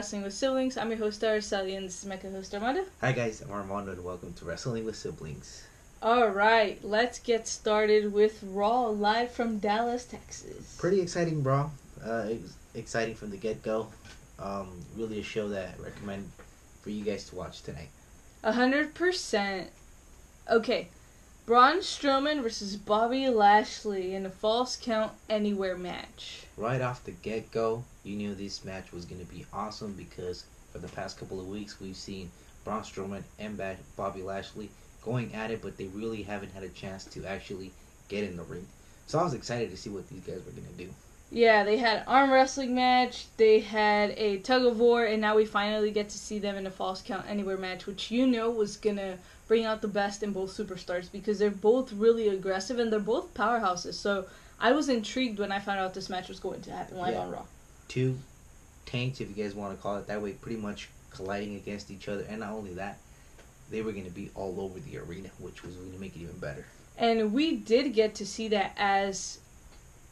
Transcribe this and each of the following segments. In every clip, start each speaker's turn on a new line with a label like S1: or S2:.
S1: Wrestling with Siblings. I'm your host, Araceli, and this is my co-host, Armando.
S2: Hi guys, I'm Armando and welcome to Wrestling with Siblings.
S1: Alright, let's get started with Raw live from Dallas, Texas.
S2: Pretty exciting, bro. Uh, ex- exciting from the get-go. Um, really a show that I recommend for you guys to watch tonight.
S1: A hundred percent. Okay, Braun Strowman versus Bobby Lashley in a Falls Count Anywhere match.
S2: Right off the get-go, you knew this match was going to be awesome because for the past couple of weeks we've seen Braun Strowman and Bobby Lashley going at it, but they really haven't had a chance to actually get in the ring. So I was excited to see what these guys were going to do.
S1: Yeah, they had an arm wrestling match, they had a tug of war, and now we finally get to see them in a Falls Count Anywhere match, which you know was gonna bring out the best in both superstars because they're both really aggressive and they're both powerhouses. So I was intrigued when I found out this match was going to happen live
S2: Yeah.
S1: on Raw.
S2: two tanks, if you guys want to call it that way, pretty much colliding against each other. And not only that, they were going to be all over the arena, which was going to make it even better.
S1: And we did get to see that as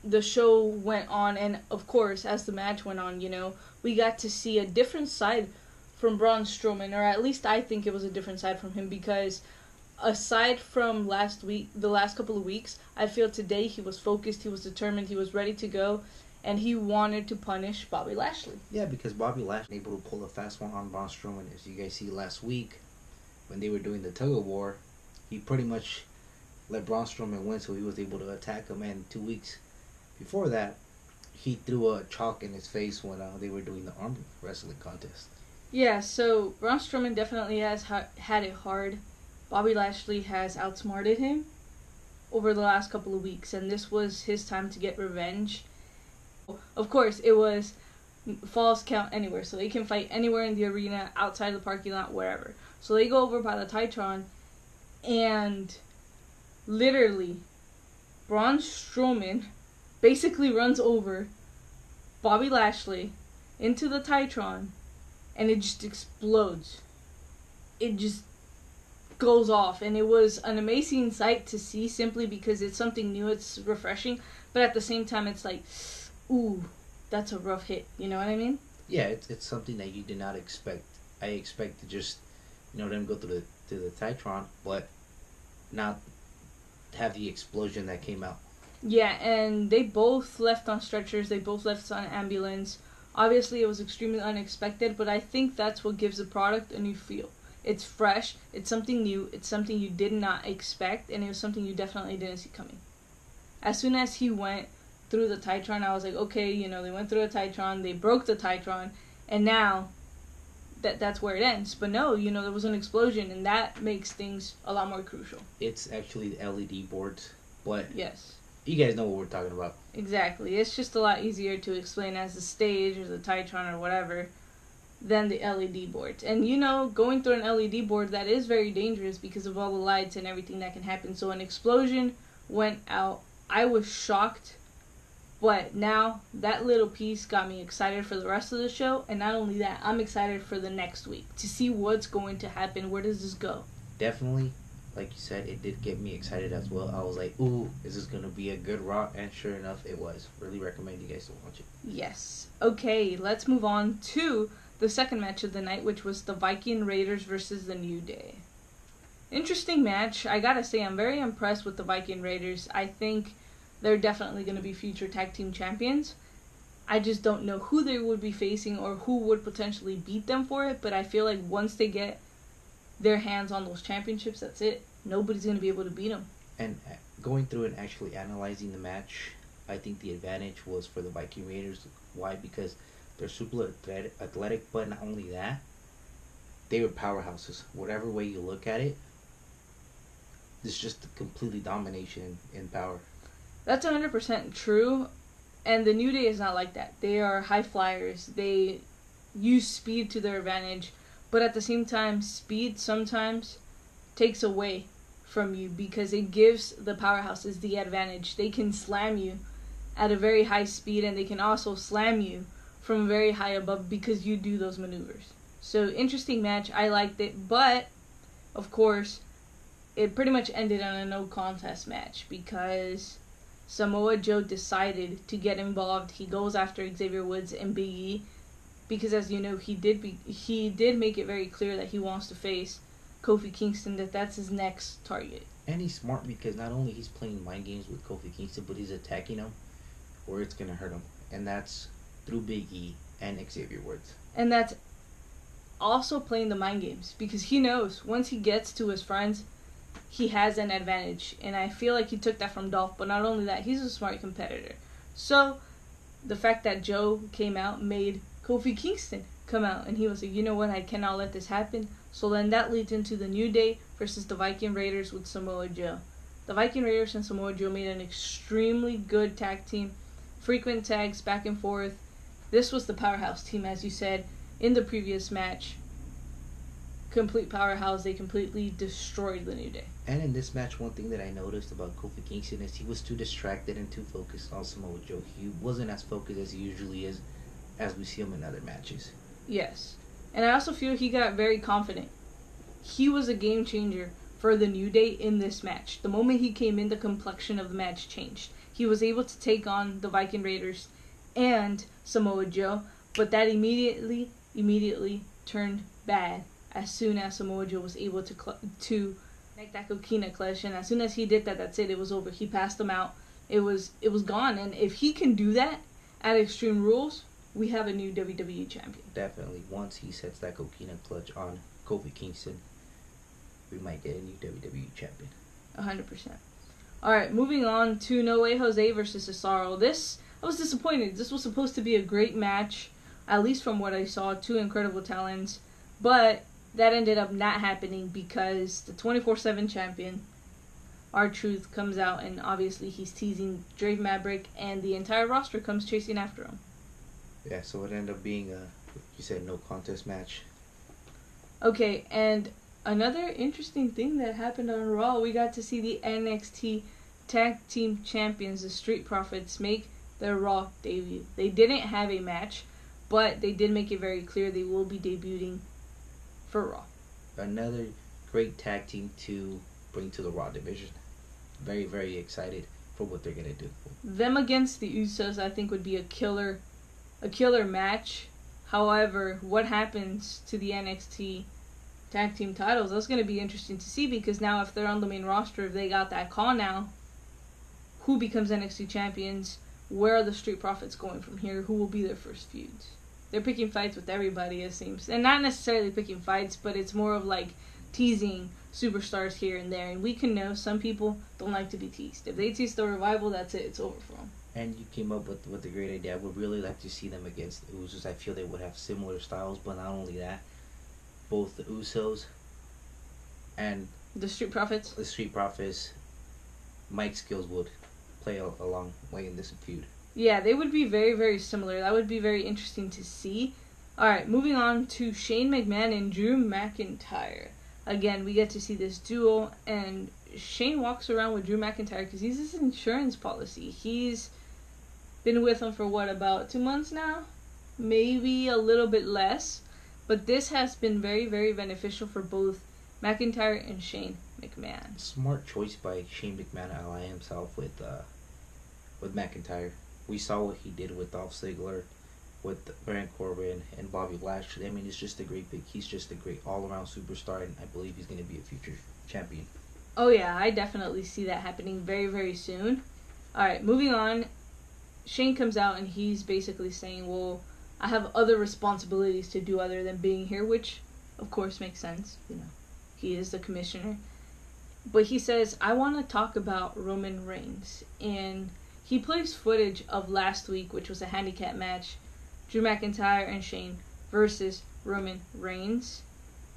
S1: the show went on, and of course, as the match went on, you know, we got to see a different side from Braun Strowman, or at least I think it was a different side from him because aside from last week, the last couple of weeks, I feel today he was focused, he was determined, he was ready to go, and he wanted to punish Bobby Lashley.
S2: Yeah, because Bobby Lashley able to pull a fast one on Braun Strowman. As you guys see last week, when they were doing the tug of war, he pretty much let Braun Strowman win, so he was able to attack him. And two weeks before that, he threw a chalk in his face when uh, they were doing the arm wrestling contest.
S1: Yeah, so Braun Strowman definitely has ha- had it hard. Bobby Lashley has outsmarted him over the last couple of weeks, and this was his time to get revenge. Of course, it was falls count anywhere, so they can fight anywhere in the arena, outside the parking lot, wherever. So they go over by the TitanTron, and literally, Braun Strowman basically runs over Bobby Lashley into the TitanTron and it just explodes. It just goes off, and it was an amazing sight to see simply because it's something new, it's refreshing, but at the same time, it's like, ooh, that's a rough hit. You know what I mean?
S2: Yeah, it's it's something that you did not expect. I expect to just, you know, them go through the to the TitanTron, but not have the explosion that came out.
S1: Yeah, and they both left on stretchers, they both left on ambulance. Obviously, it was extremely unexpected, but I think that's what gives the product a new feel. It's fresh, it's something new, it's something you did not expect, and it was something you definitely didn't see coming. As soon as he went through the TitanTron, I was like, okay, you know, they went through the TitanTron, they broke the TitanTron, and now that that's where it ends. But no, you know, there was an explosion, and that makes things a lot more crucial.
S2: It's actually the LED boards, but
S1: Yes.
S2: You guys know what we're talking about.
S1: Exactly. It's just a lot easier to explain as the stage or the TitanTron or whatever than the LED boards. And you know, going through an LED board that is very dangerous because of all the lights and everything that can happen. So an explosion went out. I was shocked. But now that little piece got me excited for the rest of the show, and not only that, I'm excited for the next week to see what's going to happen. Where does this go?
S2: Definitely, like you said, it did get me excited as well. I was like, ooh, is this gonna be a good Raw? And sure enough, it was. Really recommend you guys to watch it.
S1: Yes. Okay, let's move on to the second match of the night, which was the Viking Raiders versus the New Day. Interesting match. I gotta say, I'm very impressed with the Viking Raiders. I think they're definitely going to be future tag team champions. I just don't know who they would be facing or who would potentially beat them for it, but I feel like once they get their hands on those championships, that's it. Nobody's going to be able to beat them.
S2: And uh, going through and actually analyzing the match, I think the advantage was for the Viking Raiders. Why? Because they're super athletic, but not only that, they were powerhouses. Whatever way you look at it, it's just a completely domination in, in power.
S1: That's 100% true. And the New Day is not like that. They are high flyers. They use speed to their advantage. But at the same time, speed sometimes takes away from you because it gives the powerhouses the advantage. They can slam you at a very high speed and they can also slam you from very high above because you do those maneuvers. So, interesting match. I liked it. But, of course, it pretty much ended on a no contest match because Samoa Joe decided to get involved. He goes after Xavier Woods and Big E, because as you know, he did be he did make it very clear that he wants to face Kofi Kingston. That that's his next target.
S2: And he's smart because not only he's playing mind games with Kofi Kingston, but he's attacking him where it's gonna hurt him, and that's through Big E and Xavier Woods.
S1: And that's also playing the mind games because he knows once he gets to his friends, he has an advantage. And I feel like he took that from Dolph, but not only that, he's a smart competitor. So the fact that Joe came out made Kofi Kingston come out and he was like, you know what, I cannot let this happen. So then that leads into the New Day versus the Viking Raiders with Samoa Joe. The Viking Raiders and Samoa Joe made an extremely good tag team, frequent tags back and forth. This was the powerhouse team, as you said in the previous match. Complete powerhouse. They completely destroyed the New Day.
S2: And in this match, one thing that I noticed about Kofi Kingston is he was too distracted and too focused on Samoa Joe. He wasn't as focused as he usually is, as we see him in other matches.
S1: Yes. And I also feel he got very confident. He was a game changer for the New Day in this match. The moment he came in, the complexion of the match changed. He was able to take on the Viking Raiders and Samoa Joe, but that immediately, immediately turned bad as soon as Samoa Joe was able to cl- to make that coquina clutch, and as soon as he did that, that's it. It was over. He passed them out. It was it was gone. And if he can do that at Extreme Rules, we have a new WWE champion.
S2: Definitely. Once he sets that coquina clutch on Kofi Kingston, we might get a new WWE champion.
S1: hundred percent. All right, moving on to No Way Jose versus Cesaro. This I was disappointed. This was supposed to be a great match, at least from what I saw. Two incredible talents, but that ended up not happening because the 24/7 champion, R-Truth, comes out and obviously he's teasing Drake Maverick, and the entire roster comes chasing after him.
S2: Yeah, so it ended up being a, you said, no contest match.
S1: Okay, and another interesting thing that happened on Raw, we got to see the NXT Tag Team Champions, the Street Profits, make their Raw debut. They didn't have a match, but they did make it very clear they will be debuting for Raw.
S2: Another great tag team to bring to the Raw division. Very, very excited for what they're gonna do.
S1: Them against the Usos, I think, would be a killer, a killer match. However, what happens to the NXT tag team titles? That's gonna be interesting to see because now if they're on the main roster, if they got that call now, who becomes NXT champions? Where are the Street Profits going from here? Who will be their first feuds? They're picking fights with everybody, it seems, and not necessarily picking fights, but it's more of like teasing superstars here and there. And we can know some people don't like to be teased. If they tease the revival, that's it. It's over for them.
S2: And you came up with with a great idea. I would really like to see them against the Usos. I feel they would have similar styles, but not only that, both the Usos and
S1: The Street Profits.
S2: the Street Profits, mic skills would play a, a long way in this feud.
S1: Yeah, they would be very, very similar. That would be very interesting to see. Alright, moving on to Shane McMahon and Drew McIntyre. Again, we get to see this duel, and Shane walks around with Drew McIntyre because he's his insurance policy. He's been with him for what, about two months now? Maybe a little bit less. But this has been very, very beneficial for both McIntyre and Shane McMahon.
S2: Smart choice by Shane McMahon to ally himself with uh, with McIntyre. We saw what he did with Dolph Ziggler, with Baron Corbin and Bobby Lashley. I mean, it's just a great pick. He's just a great all-around superstar, and I believe he's going to be a future champion.
S1: Oh yeah, I definitely see that happening very very soon. All right, moving on. Shane comes out and he's basically saying, "Well, I have other responsibilities to do other than being here," which of course makes sense. You know, he is the commissioner. But he says, "I want to talk about Roman Reigns." And he plays footage of last week, which was a handicap match, Drew McIntyre and Shane versus Roman Reigns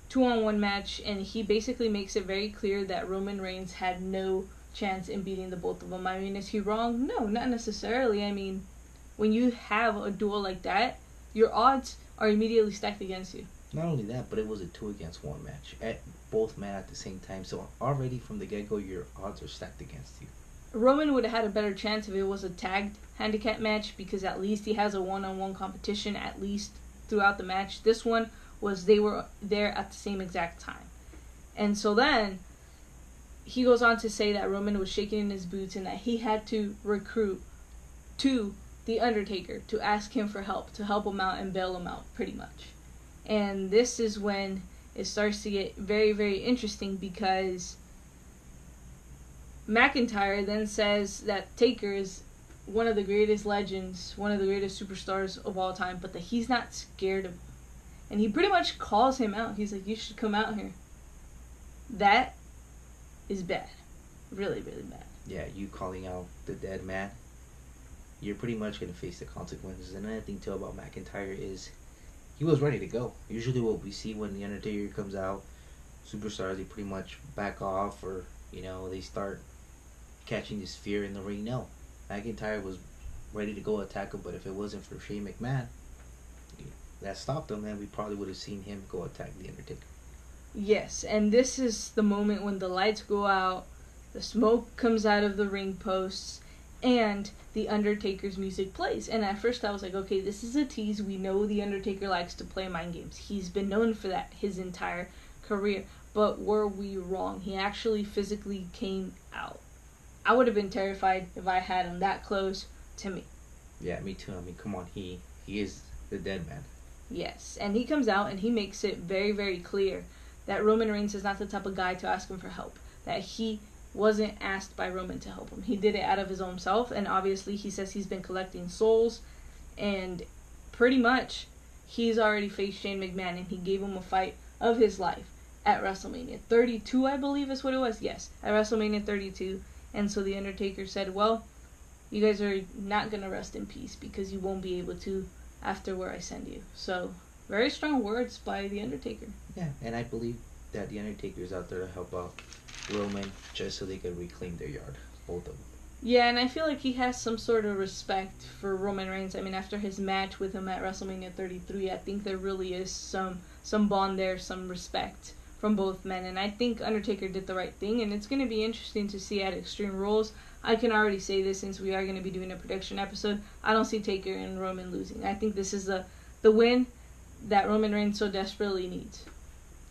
S1: two on one match, and he basically makes it very clear that Roman Reigns had no chance in beating the both of them. I mean, is he wrong? No, not necessarily. I mean, when you have a duel like that, your odds are immediately stacked against you.
S2: Not only that, but it was a two against one match at both men at the same time. So already from the get go, your odds are stacked against you.
S1: Roman would have had a better chance if it was a tagged handicap match because at least he has a one on one competition at least throughout the match. This one was they were there at the same exact time. And so then he goes on to say that Roman was shaking in his boots and that he had to recruit to the Undertaker to ask him for help, to help him out and bail him out, pretty much. And this is when it starts to get very, very interesting because McIntyre then says that Taker is one of the greatest legends, one of the greatest superstars of all time, but that he's not scared of him. And he pretty much calls him out. He's like, You should come out here. That is bad. Really, really bad.
S2: Yeah, you calling out the dead man, you're pretty much going to face the consequences. And another thing, too, about McIntyre is he was ready to go. Usually, what we see when The Undertaker comes out, superstars, they pretty much back off or, you know, they start catching this fear in the ring. No. McIntyre was ready to go attack him, but if it wasn't for Shane McMahon, that stopped him, and we probably would have seen him go attack The Undertaker.
S1: Yes, and this is the moment when the lights go out, the smoke comes out of the ring posts, and the Undertaker's music plays. And at first I was like, okay, this is a tease. We know the Undertaker likes to play mind games. He's been known for that his entire career. But were we wrong? He actually physically came out. I would have been terrified if I had him that close to me.
S2: Yeah, me too. I mean, come on, he he is the dead man.
S1: Yes, and he comes out and he makes it very, very clear that Roman Reigns is not the type of guy to ask him for help. That he wasn't asked by Roman to help him. He did it out of his own self, and obviously he says he's been collecting souls, and pretty much he's already faced Shane McMahon, and he gave him a fight of his life at WrestleMania 32, I believe is what it was. Yes, at WrestleMania 32, and so the Undertaker said, "Well, you guys are not gonna rest in peace because you won't be able to after where I send you." So very strong words by the Undertaker.
S2: Yeah, and I believe that the Undertaker is out there to help out Roman just so they could reclaim their yard, both of them.
S1: Yeah, and I feel like he has some sort of respect for Roman Reigns. I mean, after his match with him at WrestleMania 33, I think there really is some some bond there, some respect from both men, and I think Undertaker did the right thing. And it's going to be interesting to see at Extreme Rules. I can already say this since we are going to be doing a prediction episode. I don't see Taker and Roman losing. I think this is the the win that Roman Reigns so desperately needs.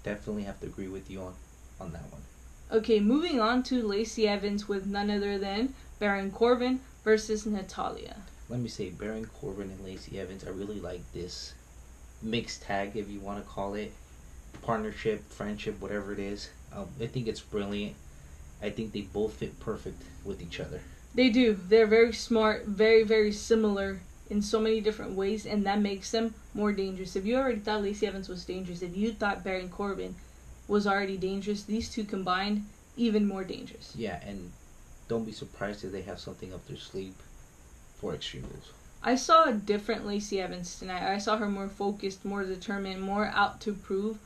S2: Definitely have to agree with you on on that one.
S1: Okay, moving on to Lacey Evans with none other than Baron Corbin versus Natalya.
S2: Let me say, Baron Corbin and Lacey Evans, I really like this mixed tag, if you want to call it, partnership, friendship, whatever it is. Um, I think it's brilliant. I think they both fit perfect with each other.
S1: They do. They're very smart, very, very similar in so many different ways, and that makes them more dangerous. If you already thought Lacey Evans was dangerous, if you thought Baron Corbin was already dangerous, these two combined, even more dangerous.
S2: Yeah, and don't be surprised if they have something up their sleeve for Extreme Rules.
S1: I saw a different Lacey Evans tonight. I saw her more focused, more determined, more out to prove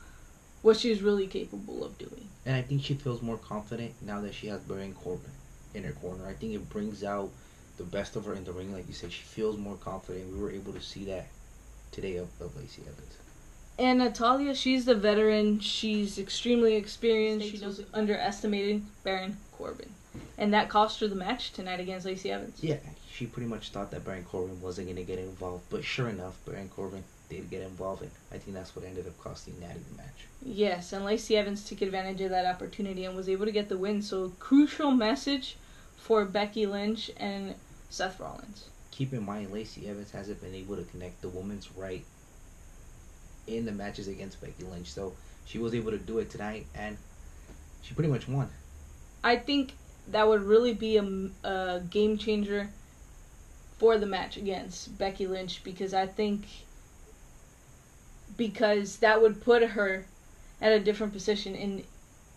S1: what she's really capable of doing.
S2: And I think she feels more confident now that she has Baron Corbin in her corner. I think it brings out the best of her in the ring. Like you said, she feels more confident. We were able to see that today of, of Lacey Evans.
S1: And Natalya, she's the veteran. She's extremely experienced. She knows underestimated Baron Corbin. And that cost her the match tonight against Lacey Evans.
S2: Yeah, she pretty much thought that Baron Corbin wasn't going to get involved. But sure enough, Baron Corbin did get involved. And I think that's what ended up costing Natty the match.
S1: Yes, and Lacey Evans took advantage of that opportunity and was able to get the win. So, crucial message for Becky Lynch and Seth Rollins.
S2: Keep in mind, Lacey Evans hasn't been able to connect the woman's right in the matches against Becky Lynch. So she was able to do it tonight, and she pretty much won.
S1: I think that would really be a, a game changer for the match against Becky Lynch because I think because that would put her at a different position in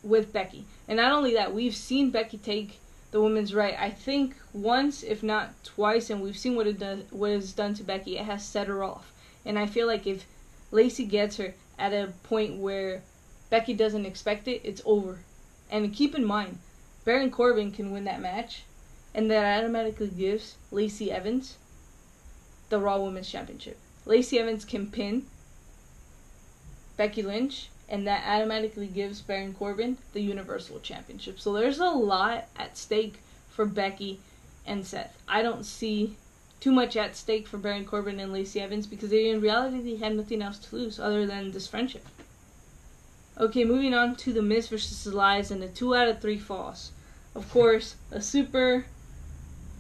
S1: with Becky. And not only that, we've seen Becky take the women's right. I think once, if not twice, and we've seen what it does, what it's done to Becky. It has set her off, and I feel like if Lacey gets her at a point where Becky doesn't expect it, it's over. And keep in mind, Baron Corbin can win that match, and that automatically gives Lacey Evans the Raw Women's Championship. Lacey Evans can pin Becky Lynch, and that automatically gives Baron Corbin the Universal Championship. So there's a lot at stake for Becky and Seth. I don't see too much at stake for Baron Corbin and Lacey Evans because they, in reality they had nothing else to lose other than this friendship. Okay, moving on to the Miz versus Elias and the two out of three falls. Of course, a super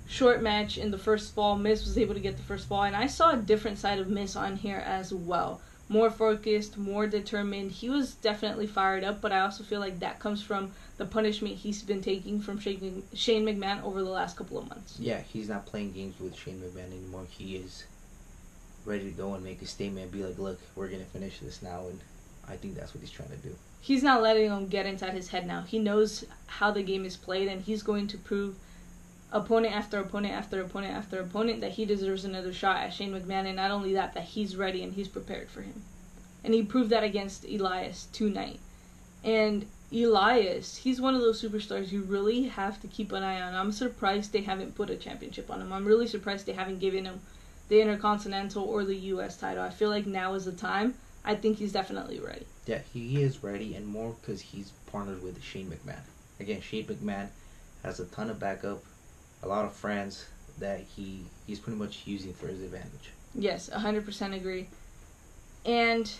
S1: short match in the first fall. Miz was able to get the first fall, and I saw a different side of Miz on here as well. More focused, more determined. He was definitely fired up, but I also feel like that comes from the punishment he's been taking from Shane Shane McMahon over the last couple of months.
S2: Yeah, he's not playing games with Shane McMahon anymore. He is ready to go and make a statement. And be like, look, we're gonna finish this now, and I think that's what he's trying to do.
S1: He's not letting him get inside his head now. He knows how the game is played, and he's going to prove opponent after opponent after opponent after opponent that he deserves another shot at Shane McMahon, and not only that, that he's ready and he's prepared for him. And he proved that against Elias tonight. And Elias, he's one of those superstars you really have to keep an eye on. I'm surprised they haven't put a championship on him. I'm really surprised they haven't given him the Intercontinental or the U.S. title. I feel like now is the time. I think he's definitely ready.
S2: Yeah, he is ready, and more because he's partnered with Shane McMahon. Again, Shane McMahon has a ton of backup a lot of friends that he he's pretty much using for his advantage.
S1: Yes, 100% agree. And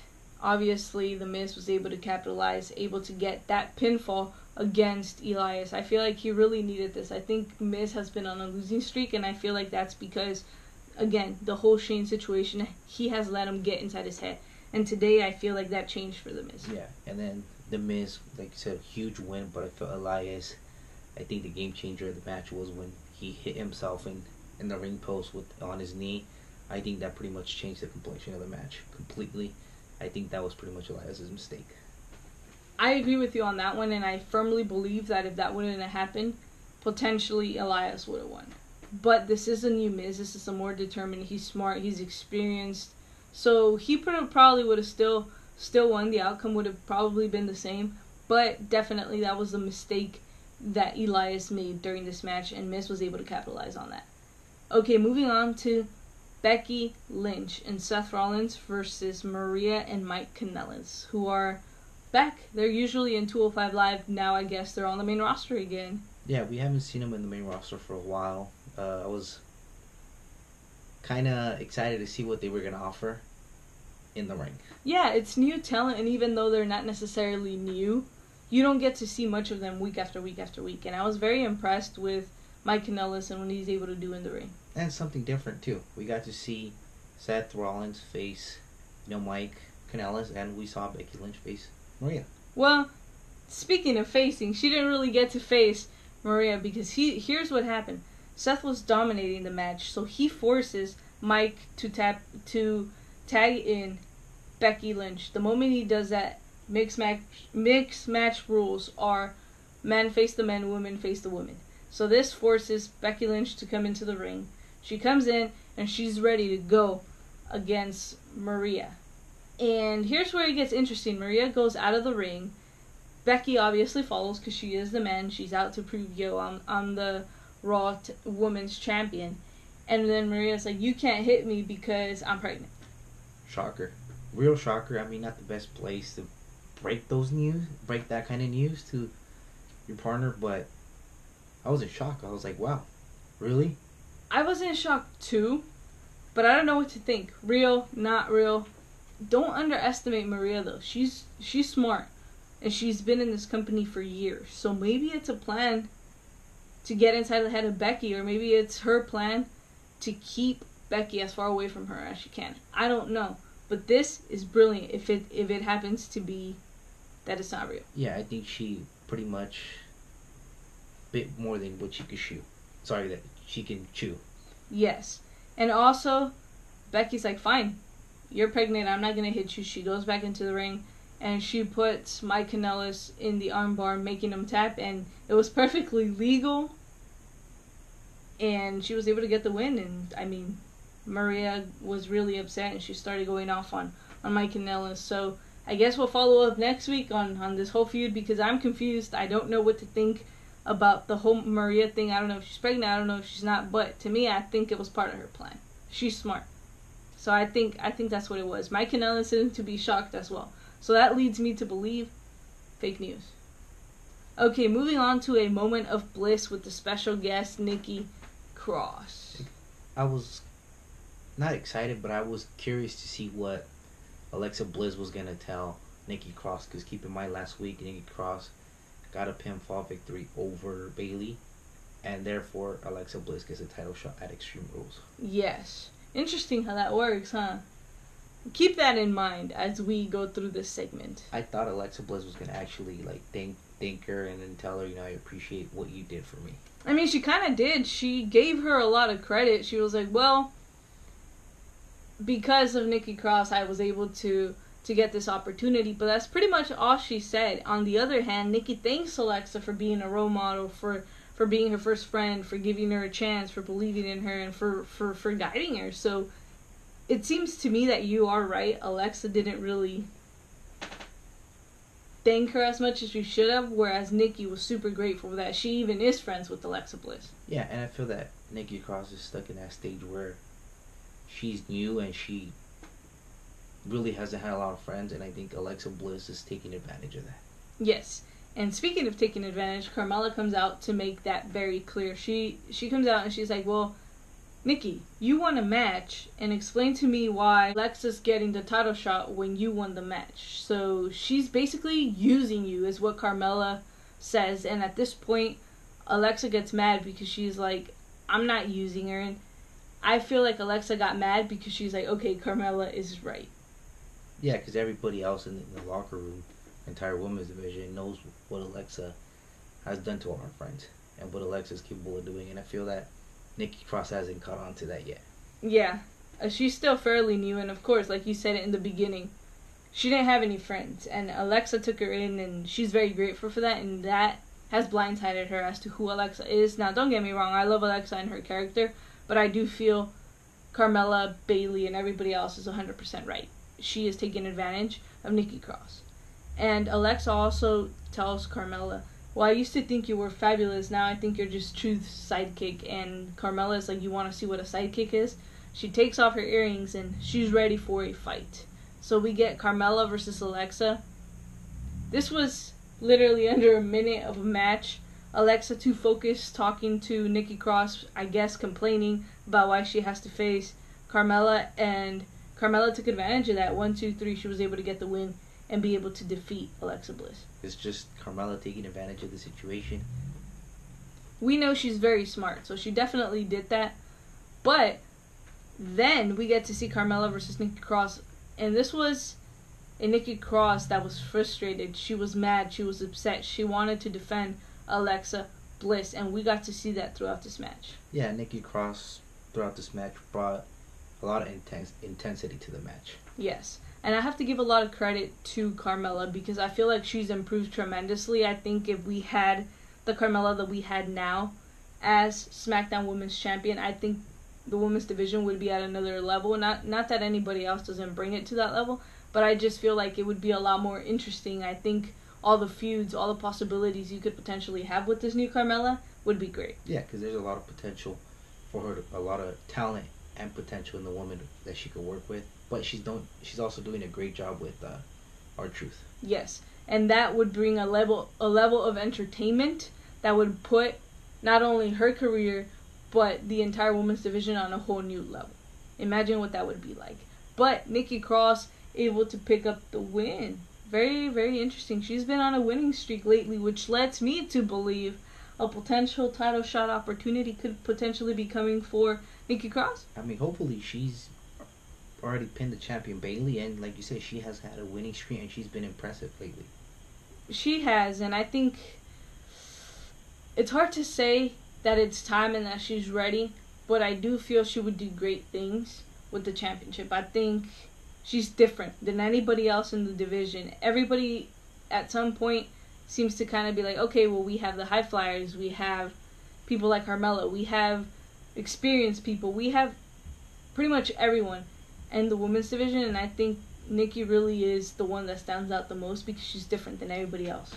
S1: obviously, The Miz was able to capitalize, able to get that pinfall against Elias. I feel like he really needed this. I think Miz has been on a losing streak, and I feel like that's because, again, the whole Shane situation, he has let him get inside his head. And today, I feel like that changed for The Miz.
S2: Yeah, and then The Miz, like you said, huge win, but I felt Elias. I think the game changer of the match was when he hit himself in, in the ring post with on his knee. I think that pretty much changed the complexion of the match completely. I think that was pretty much Elias's mistake.
S1: I agree with you on that one, and I firmly believe that if that wouldn't have happened, potentially Elias would have won. But this is a new Miz. This is a more determined. He's smart. He's experienced. So he probably would have still still won. The outcome would have probably been the same. But definitely that was a mistake that Elias made during this match, and Miz was able to capitalize on that. Okay, moving on to Becky Lynch and Seth Rollins versus Maria and Mike Kanellis, who are back. They're usually in 205 Live. Now I guess they're on the main roster again.
S2: Yeah, we haven't seen them in the main roster for a while. Uh, I was kind of excited to see what they were going to offer in the ring.
S1: Yeah, it's new talent, and even though they're not necessarily new, you don't get to see much of them week after week after week. And I was very impressed with Mike Kanellis and what he's able to do in the ring.
S2: And something different too. We got to see Seth Rollins face, you know, Mike Kanellis, and we saw Becky Lynch face Maria.
S1: Well, speaking of facing, she didn't really get to face Maria because he here's what happened. Seth was dominating the match, so he forces Mike to tap to tag in Becky Lynch. The moment he does that, mixed match mixed match rules are men face the men, women face the women. So this forces Becky Lynch to come into the ring. She comes in and she's ready to go against Maria. And here's where it gets interesting. Maria goes out of the ring. Becky obviously follows because she is the man. She's out to prove yo I'm I'm the Raw t- Women's Champion. And then Maria's like, "You can't hit me because I'm pregnant."
S2: Shocker, real shocker. I mean, not the best place to break those news, break that kind of news to your partner, but I was in shock. I was like, wow, really?
S1: I was in shock too, but I don't know what to think. Real, not real. Don't underestimate Maria though. She's she's smart, and she's been in this company for years. So maybe it's a plan to get inside the head of Becky, or maybe it's her plan to keep Becky as far away from her as she can. I don't know, but this is brilliant. If it if it happens to be that is not real.
S2: Yeah, I think she pretty much bit more than what she could chew. Sorry, that she can chew.
S1: Yes, and also Becky's like, fine, you're pregnant. I'm not gonna hit you. She goes back into the ring and she puts Mike Kanellis in the armbar, making him tap, and it was perfectly legal. And she was able to get the win. And I mean, Maria was really upset, and she started going off on on Mike Kanellis. So I guess we'll follow up next week on, on this whole feud because I'm confused. I don't know what to think about the whole Maria thing. I don't know if she's pregnant. I don't know if she's not. But to me, I think it was part of her plan. She's smart. So I think I think that's what it was. Mike Kanellis seemed to be shocked as well. So that leads me to believe fake news. Okay, moving on to a moment of bliss with the special guest Nikki Cross.
S2: I was not excited, but I was curious to see what Alexa Bliss was gonna tell Nikki Cross because keep in mind last week Nikki Cross got a pinfall victory over Bayley, and therefore Alexa Bliss gets a title shot at Extreme Rules.
S1: Yes. Interesting how that works, huh? Keep that in mind as we go through this segment.
S2: I thought Alexa Bliss was gonna actually like thank thank her and then tell her, you know, I appreciate what you did for me.
S1: I mean, she kind of did. She gave her a lot of credit. She was like, "Well, because of Nikki Cross, I was able to to get this opportunity." But that's pretty much all she said. On the other hand, Nikki thanks Alexa for being a role model, for for being her first friend, for giving her a chance, for believing in her, and for for for guiding her. So it seems to me that you are right. Alexa didn't really thank her as much as she should have, whereas Nikki was super grateful that she even is friends with Alexa Bliss.
S2: Yeah, and I feel that Nikki Cross is stuck in that stage where she's new and she really hasn't had a lot of friends, and I think Alexa Bliss is taking advantage of that.
S1: Yes. And speaking of taking advantage, Carmella comes out to make that very clear. She she comes out and she's like, "Well, Nikki, you won a match, and explain to me why Alexa's getting the title shot when you won the match." So she's basically using you, is what Carmella says. And at this point, Alexa gets mad because she's like, "I'm not using her." And I feel like Alexa got mad because she's like, "Okay, Carmella is right."
S2: Yeah, because everybody else in the, in the locker room, entire women's division, knows what Alexa has done to all her friends and what Alexa is capable of doing, and I feel that Nikki Cross hasn't caught on to that yet.
S1: Yeah, uh, she's still fairly new, and of course, like you said in the beginning, she didn't have any friends, and Alexa took her in, and she's very grateful for that, and that has blindsided her as to who Alexa is. Now, don't get me wrong, I love Alexa and her character, but I do feel Carmella, Bayley, and everybody else is 100% right. She is taking advantage of Nikki Cross. And Alexa also tells Carmella, Well, I used to think you were fabulous. Now I think you're just Truth's sidekick. And Carmella is like, You want to see what a sidekick is? She takes off her earrings and she's ready for a fight. So we get Carmella versus Alexa. This was literally under a minute of a match. Alexa too focused talking to Nikki Cross, I guess complaining about why she has to face Carmella and Carmella took advantage of that. One, two, three, she was able to get the win and be able to defeat Alexa Bliss.
S2: It's just Carmella taking advantage of the situation.
S1: We know she's very smart, so she definitely did that. But then we get to see Carmella versus Nikki Cross, and this was a Nikki Cross that was frustrated. She was mad. She was upset. She wanted to defend Alexa Bliss, and we got to see that throughout this match.
S2: Yeah, Nikki Cross throughout this match brought a lot of intense intensity to the match.
S1: Yes. And I have to give a lot of credit to Carmella because I feel like she's improved tremendously. I think if we had the Carmella that we had now as SmackDown Women's Champion, I think the women's division would be at another level. Not not that anybody else doesn't bring it to that level, but I just feel like it would be a lot more interesting. I think all the feuds, all the possibilities you could potentially have with this new Carmella would be great.
S2: Yeah, because there's a lot of potential for her, to, a lot of talent and potential in the woman that she could work with. But she's don't she's also doing a great job with uh, R-Truth.
S1: Yes, and that would bring a level a level of entertainment that would put not only her career but the entire women's division on a whole new level. Imagine what that would be like. But Nikki Cross able to pick up the win. Very very interesting. She's been on a winning streak lately, which lets me to believe a potential title shot opportunity could potentially be coming for Nikki Cross.
S2: I mean, hopefully she's already pinned the champion Bayley, and like you said, she has had a winning streak and she's been impressive lately.
S1: She has, and I think it's hard to say that it's time and that she's ready, but I do feel she would do great things with the championship. I think she's different than anybody else in the division. Everybody at some point seems to kind of be like, okay, well, we have the high flyers, we have people like Carmella, we have experienced people, we have pretty much everyone in the women's division, and I think Nikki really is the one that stands out the most because she's different than everybody else.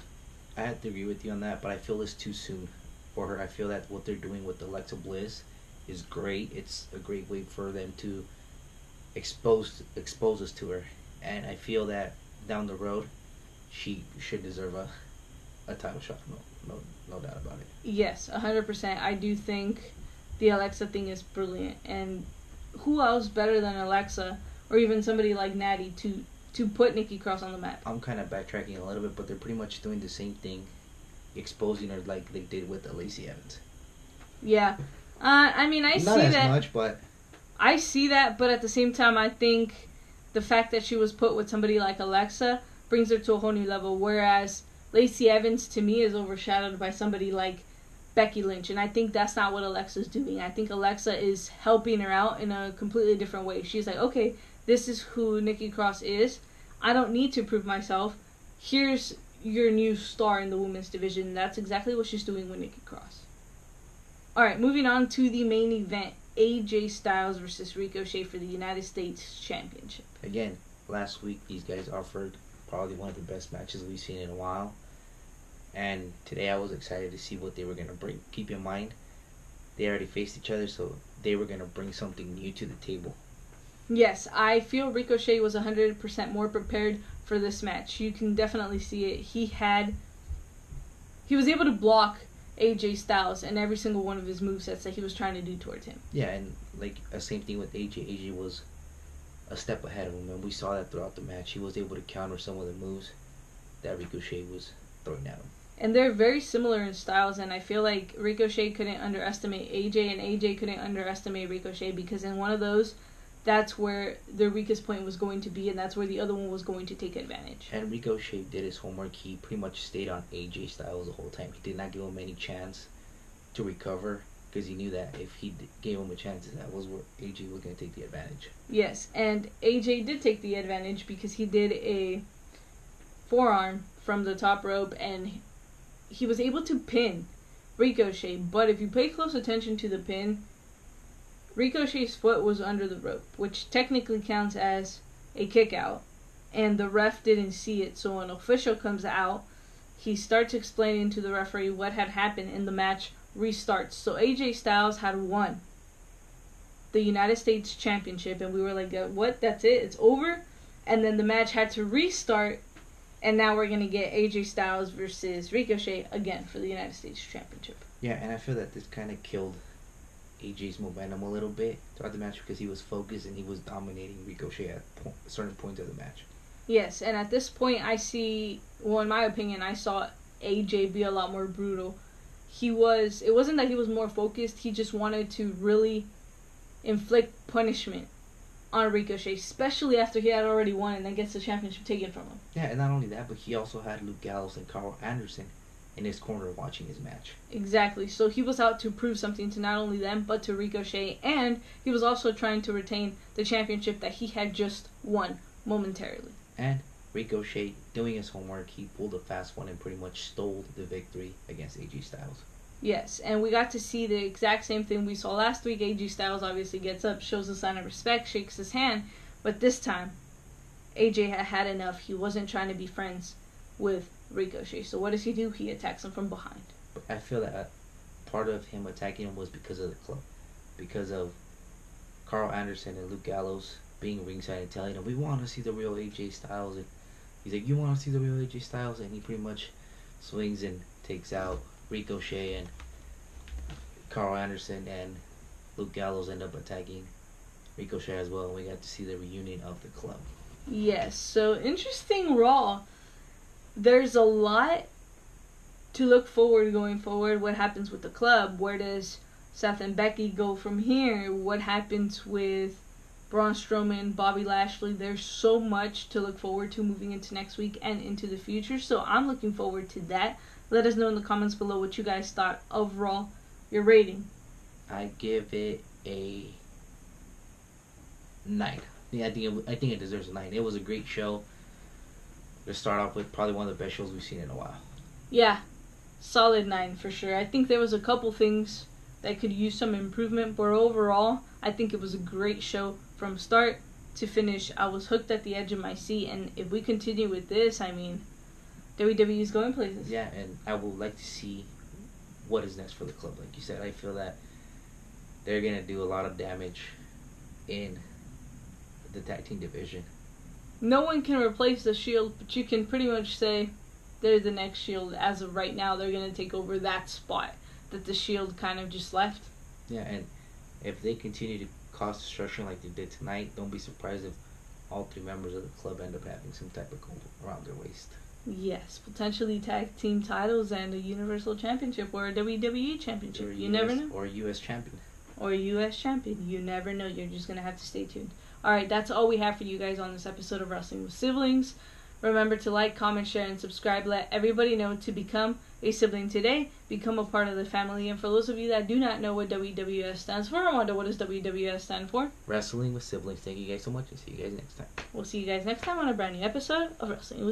S2: I have to agree with you on that, but I feel it's too soon for her. I feel that what they're doing with Alexa Bliss is great. It's a great way for them to expose exposes to her, and I feel that down the road, she should deserve a a title shot. No, no, no doubt about it.
S1: Yes, hundred percent. I do think the Alexa thing is brilliant, and who else better than Alexa or even somebody like Natty to to put Nikki Cross on the map?
S2: I'm kind of backtracking a little bit, but they're pretty much doing the same thing, exposing her like they did with Lacey Evans.
S1: Yeah. Uh, I mean, I
S2: Not
S1: see that.
S2: Not as
S1: that.
S2: much, but
S1: I see that, but at the same time, I think the fact that she was put with somebody like Alexa brings her to a whole new level. Whereas Lacey Evans, to me, is overshadowed by somebody like Becky Lynch, and I think that's not what Alexa's doing. I think Alexa is helping her out in a completely different way. She's like, okay, this is who Nikki Cross is. I don't need to prove myself. Here's your new star in the women's division. That's exactly what she's doing with Nikki Cross. All right, moving on to the main event. AJ Styles versus Ricochet for the United States Championship.
S2: again, last week these guys offered probably one of the best matches we've seen in a while. And today I was excited to see what they were gonna bring. Keep in mind, they already faced each other, so they were gonna bring something new to the table.
S1: Yes, I feel Ricochet was 100% more prepared for this match. You can definitely see it. He had he was able to block AJ Styles and every single one of his movesets that he was trying to do towards him.
S2: Yeah, and like a same thing with AJ. AJ was a step ahead of him, and we saw that throughout the match. He was able to counter some of the moves that Ricochet was throwing at him.
S1: And they're very similar in styles, and I feel like Ricochet couldn't underestimate AJ, and AJ couldn't underestimate Ricochet because in one of those, that's where their weakest point was going to be, and that's where the other one was going to take advantage.
S2: And Ricochet did his homework. He pretty much stayed on AJ Styles the whole time. He did not give him any chance to recover because he knew that if he gave him a chance, that was where AJ was going to take the advantage.
S1: Yes, and AJ did take the advantage because he did a forearm from the top rope and he was able to pin Ricochet. But if you pay close attention to the pin, Ricochet's foot was under the rope, which technically counts as a kick out. And the ref didn't see it, so an official comes out. He starts explaining to the referee what had happened, and the match restarts. So AJ Styles had won the United States Championship, and we were like, uh, "What? That's it? It's over?" And then the match had to restart, and now we're gonna get AJ Styles versus Ricochet again for the United States Championship.
S2: Yeah, and I feel that this kind of killed AJ's momentum a little bit throughout the match because he was focused and he was dominating Ricochet at po- certain points of the match.
S1: Yes, and at this point, I see. Well, in my opinion, I saw AJ be a lot more brutal. He was. It wasn't that he was more focused. He just wanted to really inflict punishment on Ricochet, especially after he had already won and then gets the championship taken from him.
S2: Yeah, and not only that, but he also had Luke Gallows and Carl Anderson in his corner watching his match.
S1: Exactly. So he was out to prove something to not only them but to Ricochet, and he was also trying to retain the championship that he had just won momentarily.
S2: And Ricochet, doing his homework, he pulled a fast one and pretty much stole the victory against AJ Styles.
S1: Yes, and we got to see the exact same thing we saw last week. AJ Styles obviously gets up, shows a sign of respect, shakes his hand, but this time, AJ had had enough. He wasn't trying to be friends with Ricochet. So what does he do? He attacks him from behind.
S2: I feel that part of him attacking him was because of the club, because of Carl Anderson and Luke Gallows being ringside and telling him, "We want to see the real AJ Styles." And he's like, "You want to see the real AJ Styles?" And he pretty much swings and takes out Ricochet and Carl Anderson and Luke Gallows end up attacking Ricochet as well. And we got to see the reunion of the club.
S1: Yes, so interesting Raw. There's a lot to look forward going forward. What happens with the club? Where does Seth and Becky go from here? What happens with Braun Strowman, Bobby Lashley? There's so much to look forward to moving into next week and into the future. So I'm looking forward to that. Let us know in the comments below what you guys thought Raw. Your rating.
S2: I give it a nine. Yeah, I think it, I think it deserves a nine. It was a great show. To start off with, probably one of the best shows we've seen in a while.
S1: Yeah, solid nine for sure. I think there was a couple things that could use some improvement, but overall, I think it was a great show from start to finish. I was hooked at the edge of my seat, and if we continue with this, I mean, WWE is going places.
S2: Yeah, and I would like to see what is next for the club. Like you said, I feel that they're gonna do a lot of damage in the tag team division.
S1: No one can replace the Shield, but you can pretty much say they're the next Shield. As of right now, they're gonna take over that spot that the Shield kind of just left.
S2: Yeah, and if they continue to cause destruction like they did tonight, don't be surprised if all three members of the club end up having some type of gold around their waist.
S1: Yes, potentially tag team titles and a Universal Championship or a WWE Championship.
S2: Or
S1: you
S2: US,
S1: never know.
S2: Or U.S. champion.
S1: Or a U.S. Champion. You never know. You're just gonna have to stay tuned. All right, that's all we have for you guys on this episode of Wrestling with Siblings. Remember to like, comment, share, and subscribe. Let everybody know to become a sibling today. Become a part of the family. And for those of you that do not know what WWS stands for, I wonder what does WWS stand for?
S2: Wrestling with siblings. Thank you guys so much and see you guys next time.
S1: We'll see you guys next time on a brand new episode of Wrestling with